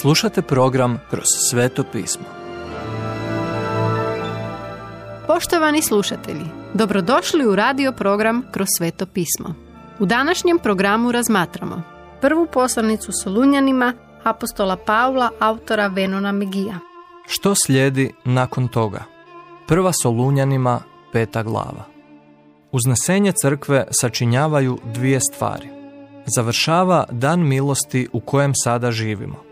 Slušate program Kroz sveto pismo. Poštovani slušatelji, dobrodošli u radio program Kroz sveto pismo. U današnjem programu razmatramo prvu poslanicu Solunjanima apostola Pavla, autora Venona Megija. Što slijedi nakon toga? Prva Solunjanima, peta glava. Uznesenje crkve sačinjavaju dvije stvari. Završava dan milosti u kojem sada živimo.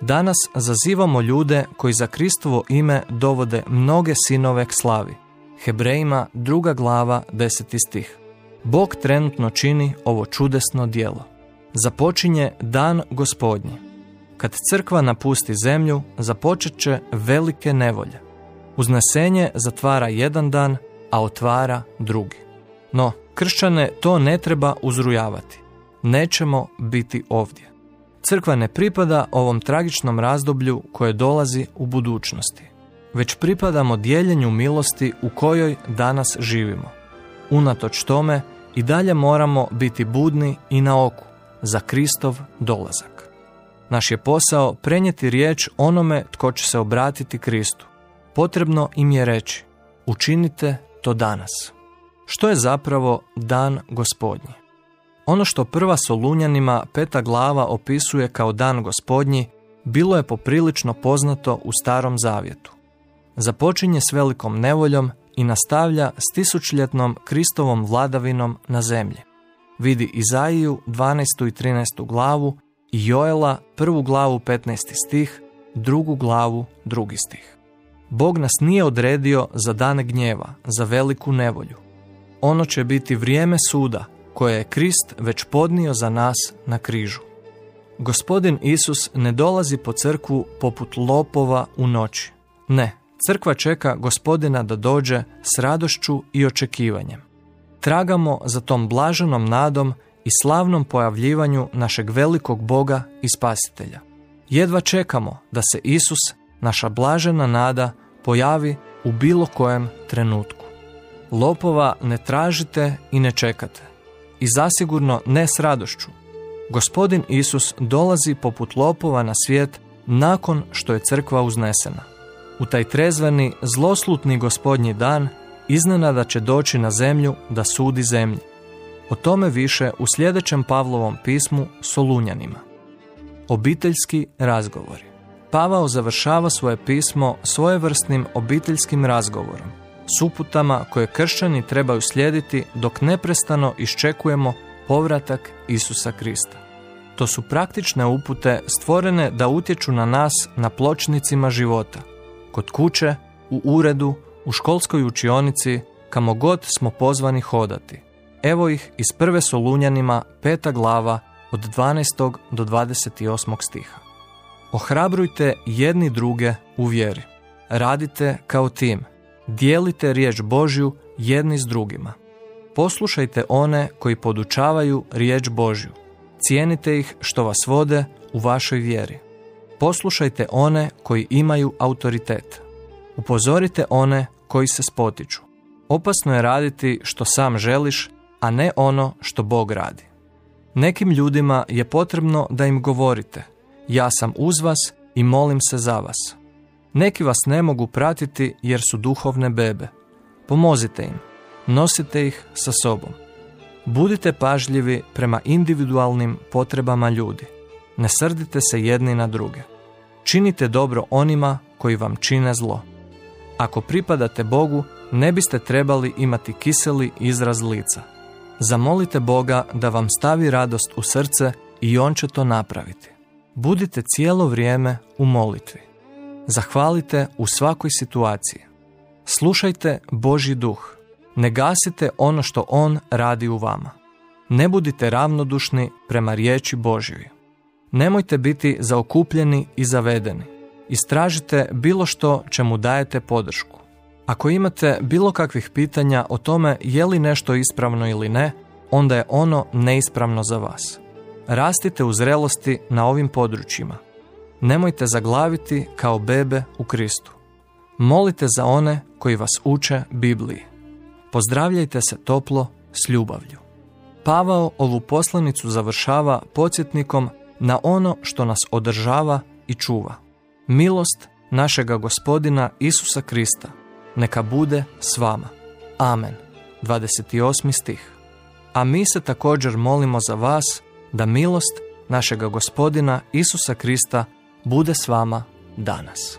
Danas zazivamo ljude koji za Kristovo ime dovode mnoge sinove k slavi. Hebrejima druga glava deseti stih. Bog trenutno čini ovo čudesno dijelo. Započinje dan gospodnji. Kad crkva napusti zemlju, započet će velike nevolje. Uznesenje zatvara jedan dan, a otvara drugi. No, kršćane to ne treba uzrujavati. Nećemo biti ovdje. Crkva ne pripada ovom tragičnom razdoblju koje dolazi u budućnosti, već pripadamo dijeljenju milosti u kojoj danas živimo. Unatoč tome i dalje moramo biti budni i na oku za Kristov dolazak. Naš je posao prenijeti riječ onome tko će se obratiti Kristu. Potrebno im je reći, učinite to danas. Što je zapravo dan gospodnji? Ono što prva Solunjanima peta glava opisuje kao dan gospodnji, bilo je poprilično poznato u starom zavjetu. Započinje s velikom nevoljom i nastavlja s tisućljetnom Kristovom vladavinom na zemlji. Vidi Izaiju 12. i 13. glavu i Joela prvu glavu 15. stih, drugu glavu drugi stih. Bog nas nije odredio za dane gnjeva, za veliku nevolju. Ono će biti vrijeme suda koje je Krist već podnio za nas na križu. Gospodin Isus ne dolazi po crkvu poput lopova u noći. Ne, crkva čeka gospodina da dođe s radošću i očekivanjem. Tragamo za tom blaženom nadom i slavnom pojavljivanju našeg velikog Boga i Spasitelja. Jedva čekamo da se Isus, naša blažena nada, pojavi u bilo kojem trenutku. Lopova ne tražite i ne čekate. I zasigurno ne s radošću. Gospodin Isus dolazi poput lopova na svijet nakon što je crkva uznesena. U taj trezveni, zloslutni gospodnji dan iznenada će doći na zemlju da sudi zemlji. O tome više u sljedećem Pavlovom pismu Solunjanima. Obiteljski razgovori. Pavao završava svoje pismo svojevrsnim obiteljskim razgovorom, s uputama koje kršćani trebaju slijediti dok neprestano iščekujemo povratak Isusa Krista. To su praktične upute stvorene da utječu na nas na pločnicima života, kod kuće, u uredu, u školskoj učionici, kamo god smo pozvani hodati. Evo ih iz prve Solunjanima, peta glava, od 12. do 28. stiha. Ohrabrujte jedni druge u vjeri. Radite kao tim. Dijelite riječ Božju jedni s drugima. Poslušajte one koji podučavaju riječ Božju. Cijenite ih što vas vode u vašoj vjeri. Poslušajte one koji imaju autoritet. Upozorite one koji se spotiču. Opasno je raditi što sam želiš, a ne ono što Bog radi. Nekim ljudima je potrebno da im govorite – ja sam uz vas i molim se za vas. Neki vas ne mogu pratiti jer su duhovne bebe. Pomozite im, nosite ih sa sobom. Budite pažljivi prema individualnim potrebama ljudi. Ne srdite se jedni na druge. Činite dobro onima koji vam čine zlo. Ako pripadate Bogu, ne biste trebali imati kiseli izraz lica. Zamolite Boga da vam stavi radost u srce i On će to napraviti. Budite cijelo vrijeme u molitvi. Zahvalite u svakoj situaciji. Slušajte Božji duh. Ne gasite ono što On radi u vama. Ne budite ravnodušni prema riječi Božjoj. Nemojte biti zaokupljeni i zavedeni. Istražite bilo što čemu dajete podršku. Ako imate bilo kakvih pitanja o tome je li nešto ispravno ili ne, onda je ono neispravno za vas. Rastite u zrelosti na ovim područjima. Nemojte zaglaviti kao bebe u Kristu. Molite za one koji vas uče Bibliji. Pozdravljajte se toplo s ljubavlju. Pavao ovu poslanicu završava podsjetnikom na ono što nas održava i čuva. Milost našega gospodina Isusa Krista neka bude s vama. Amen. 28. stih. A mi se također molimo za vas da milost našega gospodina Isusa Krista bude s vama danas.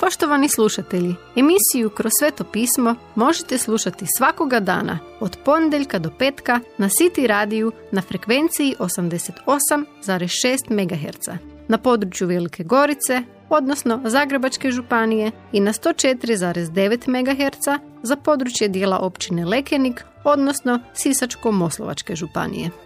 Poštovani slušatelji, emisiju Kroz sveto pismo možete slušati svakoga dana od ponedjeljka do petka na City radiju na frekvenciji 88,6 MHz na području Velike Gorice, odnosno Zagrebačke županije i na 104,9 MHz za područje dijela općine Lekenik, odnosno Sisačko-Moslovačke županije.